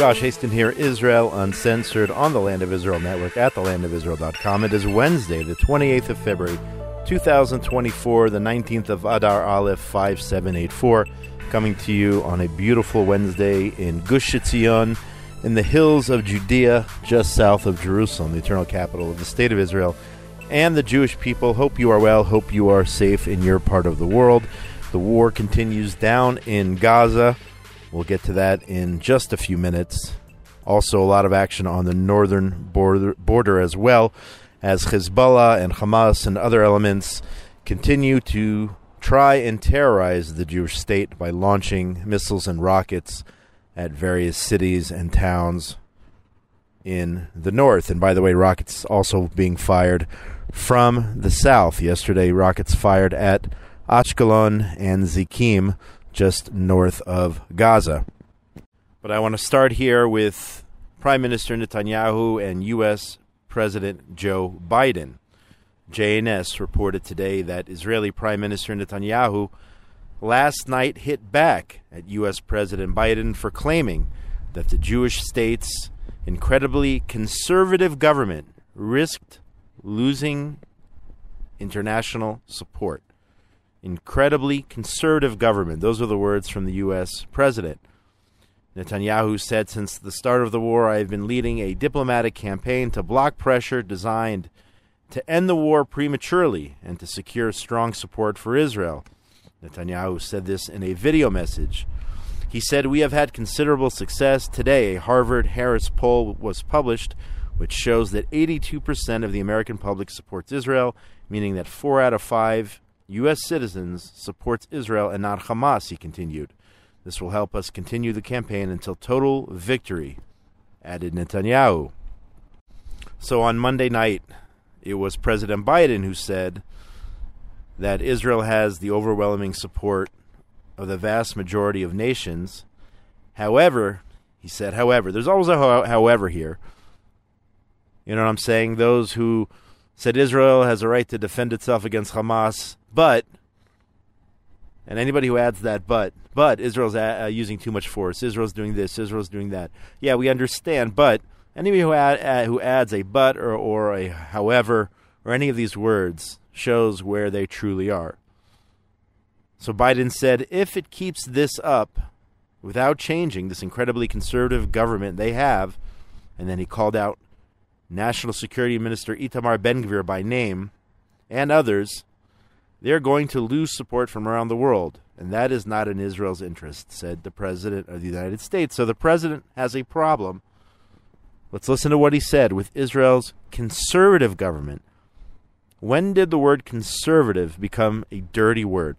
Josh Hasten here, Israel Uncensored on the Land of Israel Network at thelandofisrael.com. It is Wednesday, the 28th of February, 2024, the 19th of Adar Aleph 5784, coming to you on a beautiful Wednesday in Gush Etzion, in the hills of Judea, just south of Jerusalem, the eternal capital of the state of Israel, and the Jewish people. Hope you are well, hope you are safe in your part of the world. The war continues down in Gaza. We'll get to that in just a few minutes. Also, a lot of action on the northern border, border as well, as Hezbollah and Hamas and other elements continue to try and terrorize the Jewish state by launching missiles and rockets at various cities and towns in the north. And by the way, rockets also being fired from the south. Yesterday, rockets fired at Ashkelon and Zikim, just north of Gaza. But I want to start here with Prime Minister Netanyahu and U.S. President Joe Biden. JNS reported today that Israeli Prime Minister Netanyahu last night hit back at U.S. President Biden for claiming that the Jewish state's incredibly conservative government risked losing international support incredibly conservative government. Those are the words from the U.S. president. Netanyahu said, Since the start of the war, I have been leading a diplomatic campaign to block pressure designed to end the war prematurely and to secure strong support for Israel. Netanyahu said this in a video message. He said, We have had considerable success. Today, a Harvard Harris poll was published, which shows that 82% of the American public supports Israel, meaning that four out of five U.S. citizens supports Israel and not Hamas, he continued. This will help us continue the campaign until total victory, added Netanyahu. So on Monday night, it was President Biden who said that Israel has the overwhelming support of the vast majority of nations. However, he said, however, there's always a however here. You know what I'm saying? Those who said Israel has a right to defend itself against Hamas, but and anybody who adds that but but Israel's a, uh, using too much force. Israel's doing this. Israel's doing that. Yeah, we understand, but anybody who add, uh, who adds a but or or a however or any of these words shows where they truly are. So Biden said if it keeps this up without changing this incredibly conservative government they have, and then he called out National Security Minister Itamar Ben Gvir by name, and others, they are going to lose support from around the world, and that is not in Israel's interest, said the President of the United States. So the President has a problem. Let's listen to what he said with Israel's conservative government. When did the word conservative become a dirty word?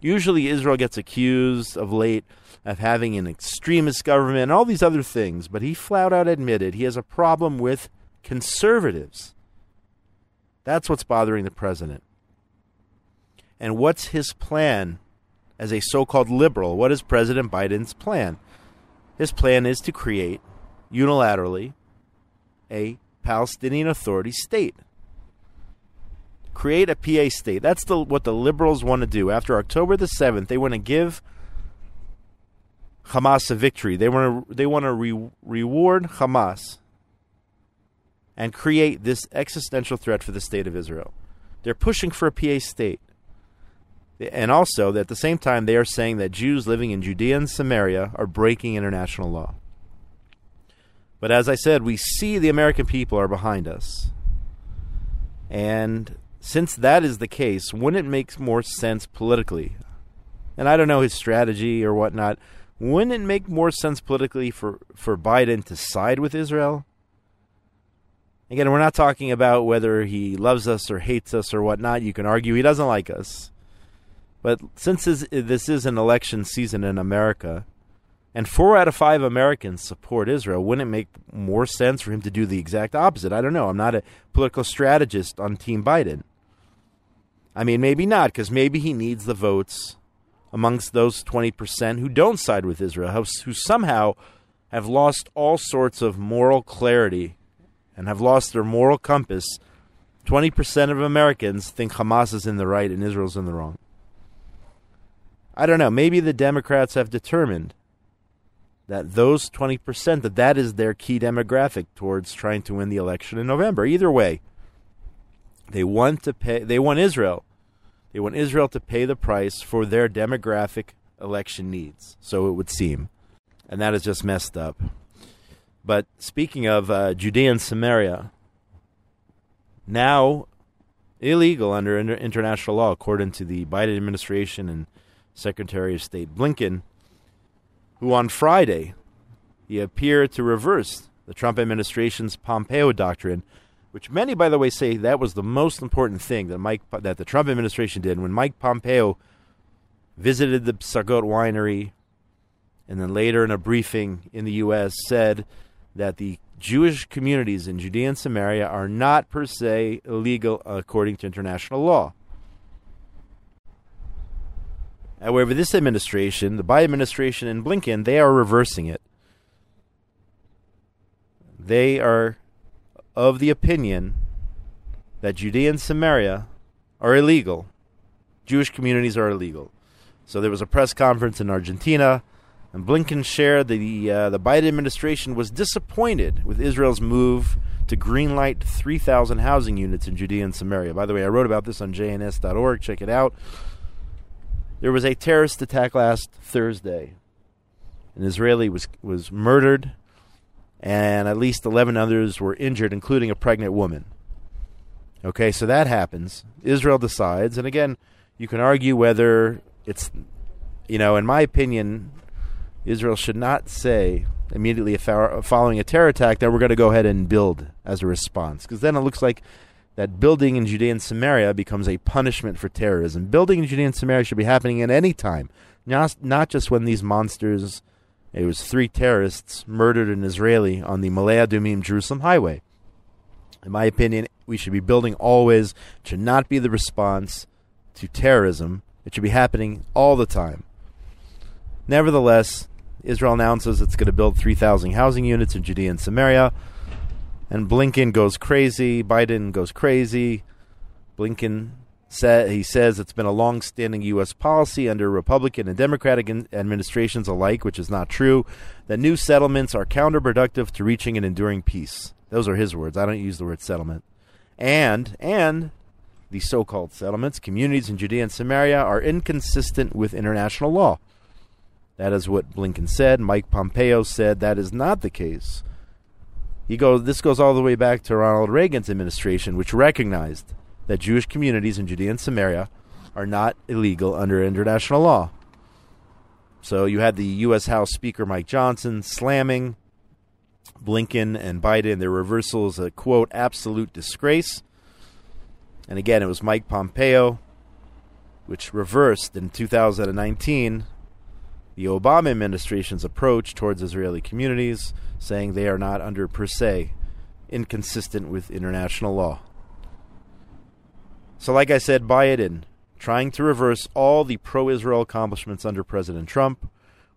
Usually, Israel gets accused of late of having an extremist government and all these other things, but he flat out admitted he has a problem with conservatives. That's what's bothering the president. And what's his plan as a so called liberal? What is President Biden's plan? His plan is to create unilaterally a Palestinian Authority state. Create a PA state. That's the, what the liberals want to do. After October the 7th, they want to give Hamas a victory. They want to they want to re- reward Hamas and create this existential threat for the state of Israel. They're pushing for a PA state. And also, at the same time, they are saying that Jews living in Judea and Samaria are breaking international law. But as I said, we see the American people are behind us. And since that is the case, wouldn't it make more sense politically? And I don't know his strategy or whatnot, wouldn't it make more sense politically for, for Biden to side with Israel? Again, we're not talking about whether he loves us or hates us or whatnot. You can argue he doesn't like us. But since this is an election season in America, and four out of five Americans support Israel, wouldn't it make more sense for him to do the exact opposite? I don't know. I'm not a political strategist on Team Biden. I mean, maybe not, because maybe he needs the votes amongst those 20% who don't side with Israel, who somehow have lost all sorts of moral clarity and have lost their moral compass. 20% of Americans think Hamas is in the right and Israel's in the wrong. I don't know. Maybe the Democrats have determined that those 20% that that is their key demographic towards trying to win the election in November. Either way, they want to pay they want Israel. They want Israel to pay the price for their demographic election needs. So it would seem. And that is just messed up. But speaking of uh, Judea and Samaria, now illegal under international law, according to the Biden administration and Secretary of State Blinken, who on Friday he appeared to reverse the Trump administration's Pompeo doctrine, which many, by the way, say that was the most important thing that Mike that the Trump administration did when Mike Pompeo visited the Psagot winery, and then later in a briefing in the U.S. said that the Jewish communities in Judea and Samaria are not per se illegal according to international law. However, this administration, the Biden administration and Blinken, they are reversing it. They are of the opinion that Judea and Samaria are illegal. Jewish communities are illegal. So there was a press conference in Argentina, and Blinken shared that the uh, the Biden administration was disappointed with Israel's move to greenlight 3,000 housing units in Judea and Samaria. By the way, I wrote about this on jns.org. Check it out. There was a terrorist attack last Thursday. An Israeli was was murdered, and at least 11 others were injured, including a pregnant woman. Okay, so that happens. Israel decides, and again, you can argue whether it's, you know, in my opinion, Israel should not say immediately uh, following a terror attack that we're going to go ahead and build as a response, because then it looks like that building in Judea and Samaria becomes a punishment for terrorism. Building in Judea and Samaria should be happening at any time, not, not just when these monsters, it was three terrorists murdered an Israeli on the Ma'ale Adumim Jerusalem highway. In my opinion, we should be building always, it should not be the response to terrorism. It should be happening all the time. Nevertheless, Israel announces it's going to build 3,000 housing units in Judea and Samaria and Blinken goes crazy. Biden goes crazy. Blinken said he says it's been a long-standing U.S. policy under Republican and Democratic administrations alike, which is not true. That new settlements are counterproductive to reaching an enduring peace. Those are his words. I don't use the word settlement. And and the so-called settlements, communities in Judea and Samaria, are inconsistent with international law. That is what Blinken said. Mike Pompeo said that is not the case. He goes. This goes all the way back to Ronald Reagan's administration, which recognized that Jewish communities in Judea and Samaria are not illegal under international law. So you had the U.S. House Speaker Mike Johnson slamming Blinken and Biden. Their reversal is a quote absolute disgrace. And again, it was Mike Pompeo, which reversed in 2019 the Obama administration's approach towards Israeli communities, saying they are not under per se inconsistent with international law. So, like I said, Biden trying to reverse all the pro Israel accomplishments under President Trump,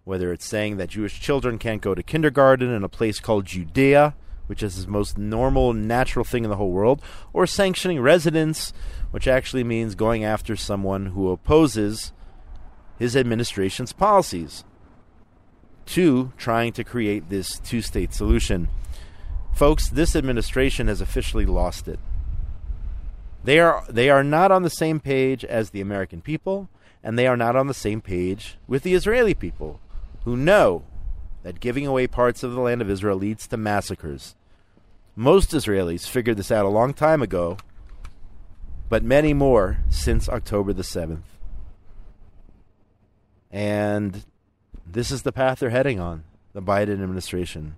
whether it's saying that Jewish children can't go to kindergarten in a place called Judea, which is the most normal, natural thing in the whole world, or sanctioning residents, which actually means going after someone who opposes his administration's policies. Two, trying to create this two state solution. Folks, this administration has officially lost it. They are, they are not on the same page as the American people, and they are not on the same page with the Israeli people, who know that giving away parts of the land of Israel leads to massacres. Most Israelis figured this out a long time ago, but many more since October the 7th. And this is the path they're heading on, the Biden administration.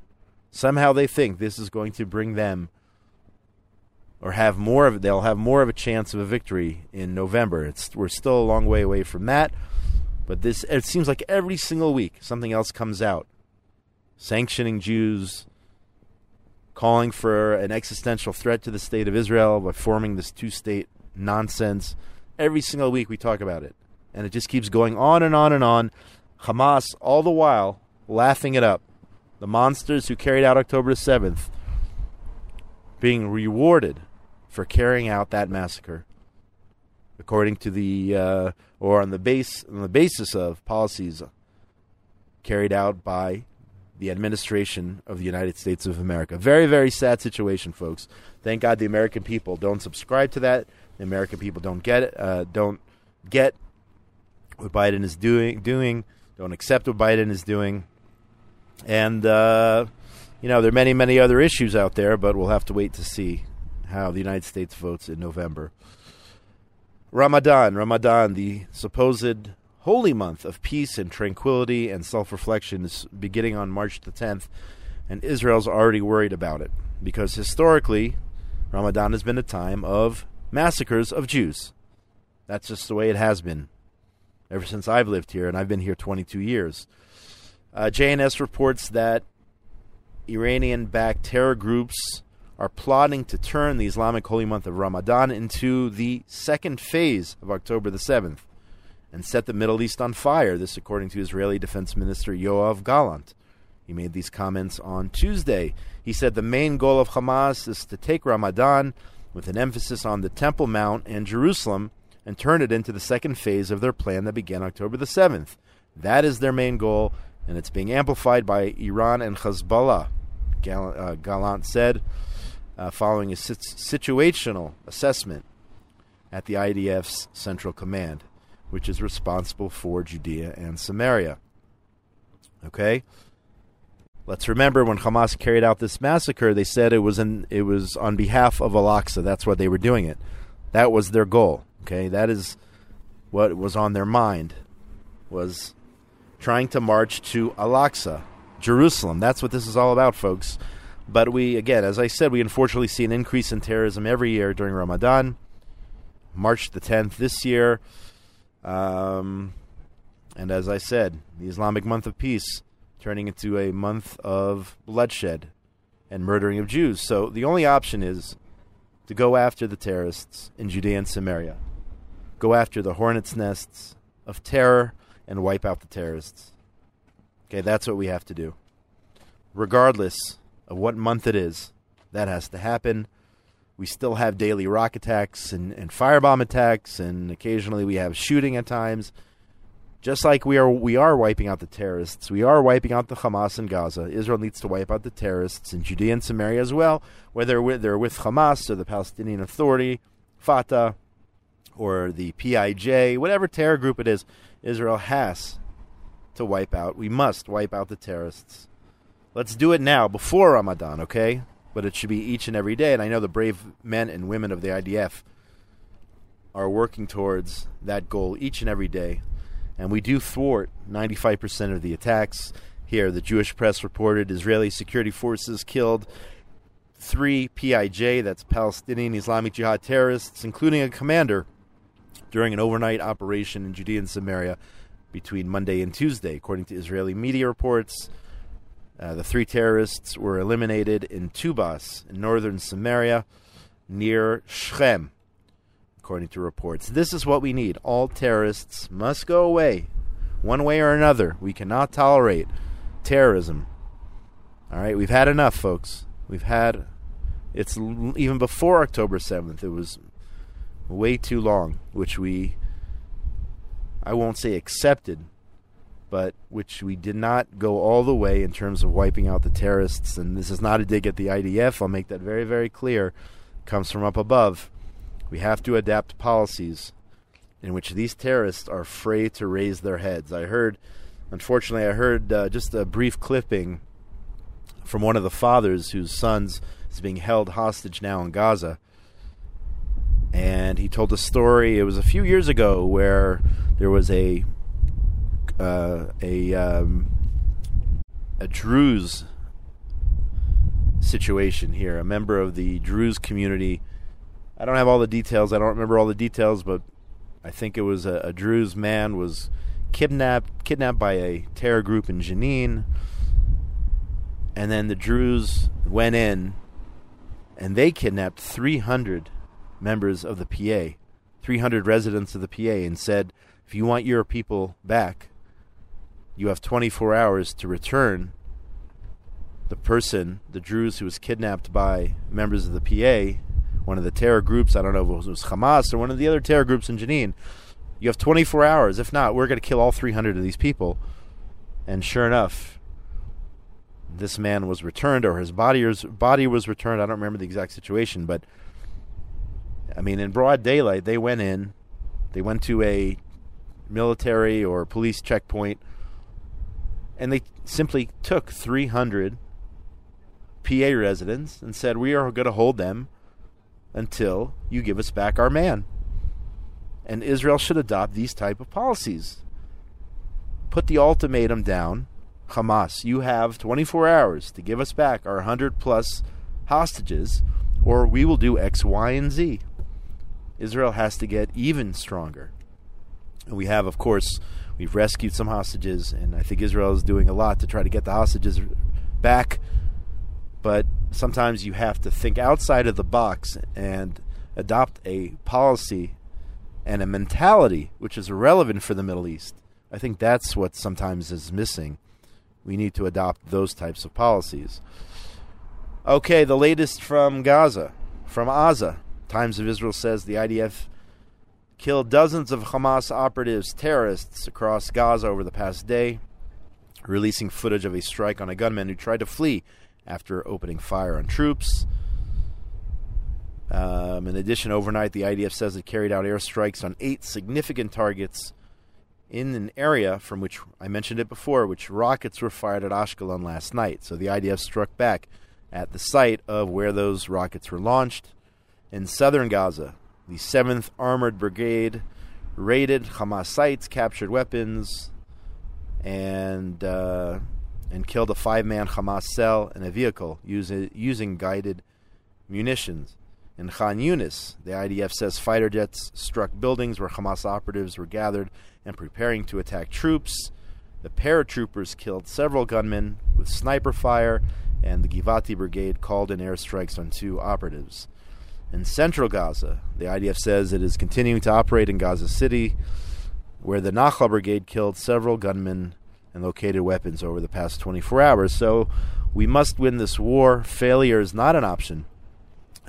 Somehow they think this is going to bring them or have more of they'll have more of a chance of a victory in November. It's we're still a long way away from that, but this it seems like every single week something else comes out. Sanctioning Jews, calling for an existential threat to the state of Israel by forming this two-state nonsense. Every single week we talk about it and it just keeps going on and on and on. Hamas, all the while, laughing it up. The monsters who carried out October 7th being rewarded for carrying out that massacre, according to the uh, or on the base on the basis of policies carried out by the administration of the United States of America. Very, very sad situation, folks. Thank God the American people don't subscribe to that. The American people don't get it, uh, don't get what Biden is doing, doing, don't accept what Biden is doing, and uh, you know there are many, many other issues out there, but we'll have to wait to see how the United States votes in November. Ramadan, Ramadan, the supposed holy month of peace and tranquility and self reflection is beginning on March the 10th, and Israel's already worried about it because historically, Ramadan has been a time of massacres of Jews. That's just the way it has been ever since I've lived here, and I've been here 22 years. Uh, JNS reports that Iranian backed terror groups are plotting to turn the Islamic holy month of Ramadan into the second phase of October the 7th and set the Middle East on fire. This, according to Israeli Defense Minister Yoav Gallant. He made these comments on Tuesday. He said the main goal of Hamas is to take Ramadan with an emphasis on the Temple Mount and Jerusalem and turn it into the second phase of their plan that began October the 7th. That is their main goal, and it's being amplified by Iran and Hezbollah, uh, Gallant said, uh, following a situational assessment at the IDF's Central Command which is responsible for Judea and Samaria. Okay? Let's remember when Hamas carried out this massacre, they said it was in, it was on behalf of Al-Aqsa. That's why they were doing it. That was their goal. Okay? That is what was on their mind was trying to march to Al-Aqsa, Jerusalem. That's what this is all about, folks. But we again, as I said, we unfortunately see an increase in terrorism every year during Ramadan. March the 10th this year um, and as I said, the Islamic month of peace turning into a month of bloodshed and murdering of Jews. So the only option is to go after the terrorists in Judea and Samaria, go after the hornets' nests of terror and wipe out the terrorists. Okay, that's what we have to do. Regardless of what month it is, that has to happen. We still have daily rock attacks and, and firebomb attacks, and occasionally we have shooting at times. Just like we are, we are wiping out the terrorists. We are wiping out the Hamas in Gaza. Israel needs to wipe out the terrorists in Judea and Samaria as well, whether they're with Hamas or the Palestinian Authority, Fatah, or the PIJ, whatever terror group it is. Israel has to wipe out. We must wipe out the terrorists. Let's do it now, before Ramadan, okay? but it should be each and every day. And I know the brave men and women of the IDF are working towards that goal each and every day. And we do thwart 95% of the attacks. Here, the Jewish press reported Israeli security forces killed three PIJ, that's Palestinian Islamic Jihad terrorists, including a commander, during an overnight operation in Judea and Samaria between Monday and Tuesday, according to Israeli media reports. Uh, the three terrorists were eliminated in Tubas, in northern Samaria, near Shechem, according to reports. This is what we need. All terrorists must go away, one way or another. We cannot tolerate terrorism. All right, we've had enough, folks. We've had. It's even before October 7th. It was way too long, which we, I won't say accepted, but which we did not go all the way in terms of wiping out the terrorists. And this is not a dig at the IDF. I'll make that very, very clear. It comes from up above. We have to adapt policies in which these terrorists are afraid to raise their heads. I heard, unfortunately, I heard uh, just a brief clipping from one of the fathers whose sons is being held hostage now in Gaza. And he told a story, it was a few years ago, where there was a uh, a um, a Druze situation here. A member of the Druze community. I don't have all the details. I don't remember all the details, but I think it was a, a Druze man was kidnapped kidnapped by a terror group in Jenin, and then the Druze went in, and they kidnapped 300 members of the PA, 300 residents of the PA, and said, "If you want your people back, you have 24 hours to return the person, the Druze who was kidnapped by members of the PA, one of the terror groups, I don't know if it was Hamas or one of the other terror groups in Jenin. You have 24 hours. If not, we're going to kill all 300 of these people. And sure enough, this man was returned, or his body was, body was returned. I don't remember the exact situation, but I mean, in broad daylight, they went in, they went to a military or police checkpoint, and they simply took 300 PA residents and said, We are going to hold them until you give us back our man. And Israel should adopt these type of policies. Put the ultimatum down. Hamas, you have 24 hours to give us back our 100 plus hostages, or we will do X, Y, and Z. Israel has to get even stronger. And we have, of course, we've rescued some hostages, and I think Israel is doing a lot to try to get the hostages back. But sometimes you have to think outside of the box and adopt a policy and a mentality which is relevant for the Middle East. I think that's what sometimes is missing. We need to adopt those types of policies. Okay, the latest from Gaza, from Aza. Times of Israel says the IDF killed dozens of Hamas operatives, terrorists across Gaza over the past day, releasing footage of a strike on a gunman who tried to flee after opening fire on troops. Um, in addition, overnight, the IDF says it carried out airstrikes on eight significant targets in an area from which I mentioned it before, which rockets were fired at Ashkelon last night. So the IDF struck back at the site of where those rockets were launched. In southern Gaza, the 7th Armored Brigade raided Hamas sites, captured weapons, and uh, and killed a five-man Hamas cell and a vehicle using using guided munitions. In Khan Yunis, the IDF says fighter jets struck buildings where Hamas operatives were gathered and preparing to attack troops. The paratroopers killed several gunmen with sniper fire, and the Givati Brigade called in airstrikes on two operatives. In central Gaza, the IDF says it is continuing to operate in Gaza City, where the Nachal Brigade killed several gunmen and located weapons over the past 24 hours. So we must win this war. Failure is not an option.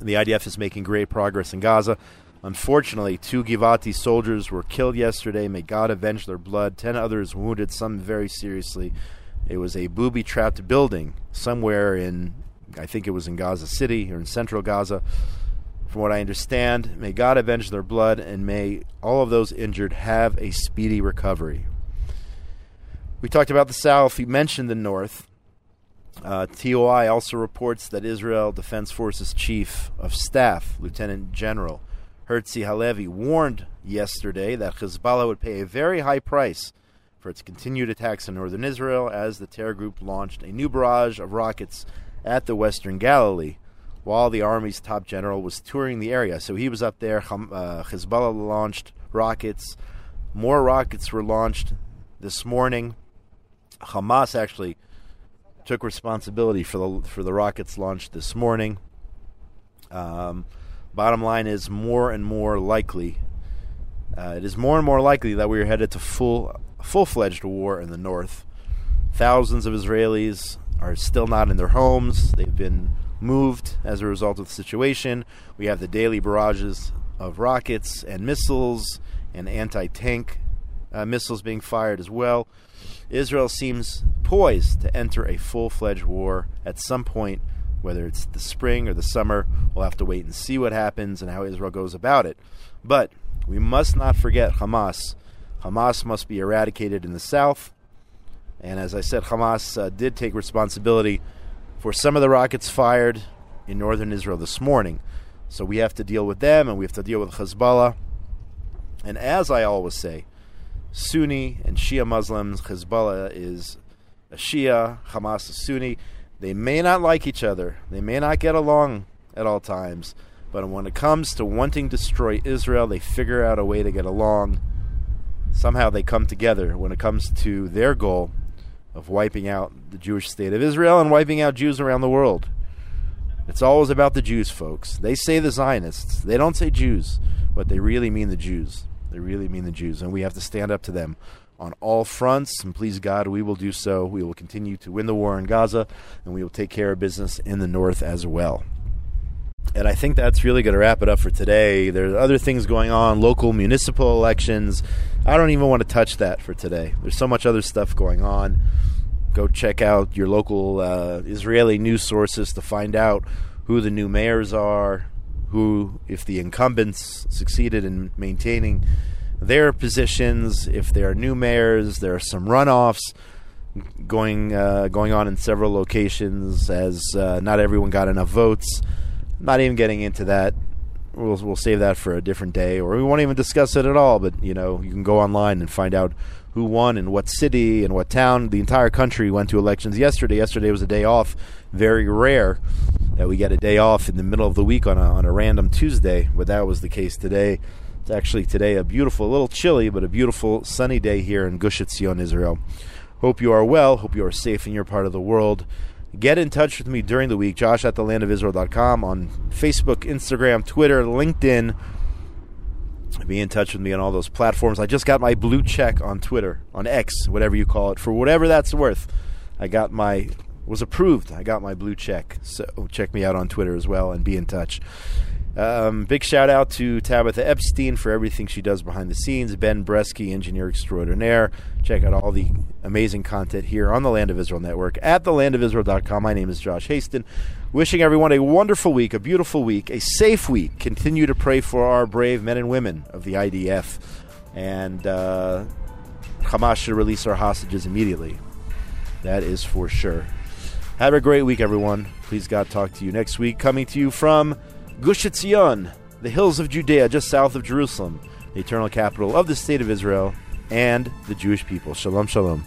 The IDF is making great progress in Gaza. Unfortunately, two Givati soldiers were killed yesterday. May God avenge their blood. Ten others wounded, some very seriously. It was a booby trapped building somewhere in, I think it was in Gaza City or in central Gaza. From what I understand, may God avenge their blood and may all of those injured have a speedy recovery. We talked about the South. We mentioned the North. Uh, TOI also reports that Israel Defense Forces Chief of Staff, Lieutenant General Herzi Halevi, warned yesterday that Hezbollah would pay a very high price for its continued attacks on northern Israel as the terror group launched a new barrage of rockets at the western Galilee while the Army's top general was touring the area. So he was up there. Uh, Hezbollah launched rockets. More rockets were launched this morning. Hamas actually took responsibility for the for the rockets launched this morning. Um, bottom line is more and more likely. Uh, it is more and more likely that we are headed to full full fledged war in the north. Thousands of Israelis are still not in their homes. They've been moved as a result of the situation. We have the daily barrages of rockets and missiles and anti tank uh, missiles being fired as well. Israel seems poised to enter a full fledged war at some point, whether it's the spring or the summer. We'll have to wait and see what happens and how Israel goes about it. But we must not forget Hamas. Hamas must be eradicated in the south. And as I said, Hamas uh, did take responsibility for some of the rockets fired in northern Israel this morning. So we have to deal with them and we have to deal with Hezbollah. And as I always say, Sunni and Shia Muslims, Hezbollah is a Shia, Hamas is Sunni. They may not like each other, they may not get along at all times, but when it comes to wanting to destroy Israel, they figure out a way to get along. Somehow they come together when it comes to their goal of wiping out the Jewish state of Israel and wiping out Jews around the world. It's always about the Jews, folks. They say the Zionists. They don't say Jews, but they really mean the Jews. They really mean the Jews, and we have to stand up to them on all fronts. And please God, we will do so. We will continue to win the war in Gaza, and we will take care of business in the north as well. And I think that's really going to wrap it up for today. There's other things going on, local municipal elections. I don't even want to touch that for today. There's so much other stuff going on. go check out your local uh, Israeli news sources to find out who the new mayors are, who, if the incumbents succeeded in maintaining their positions, if there are new mayors, there are some runoffs going uh, going on in several locations as uh, not everyone got enough votes. Not even getting into that. We'll we'll save that for a different day, or we won't even discuss it at all. But you know, you can go online and find out who won in what city and what town. The entire country went to elections yesterday. Yesterday was a day off. Very rare that we get a day off in the middle of the week on a, on a random Tuesday, but that was the case today. It's actually today a beautiful, a little chilly, but a beautiful sunny day here in Gush Etzion, Israel. Hope you are well. Hope you are safe in your part of the world. Get in touch with me during the week, josh at thelandofisrael.com on Facebook, Instagram, Twitter, LinkedIn. Be in touch with me on all those platforms. I just got my blue check on Twitter, on X, whatever you call it, for whatever that's worth. I got my was approved. I got my blue check. So check me out on Twitter as well and be in touch. Um, big shout out to Tabitha Epstein for everything she does behind the scenes. Ben Bresky, engineer extraordinaire. Check out all the amazing content here on the Land of Israel Network at thelandofisrael.com. My name is Josh Hasten. Wishing everyone a wonderful week, a beautiful week, a safe week. Continue to pray for our brave men and women of the IDF. And uh, Hamas should release our hostages immediately. That is for sure. Have a great week, everyone. Please God talk to you next week. Coming to you from Gush Etzion, the hills of Judea, just south of Jerusalem, the eternal capital of the state of Israel and the Jewish people. Shalom, shalom.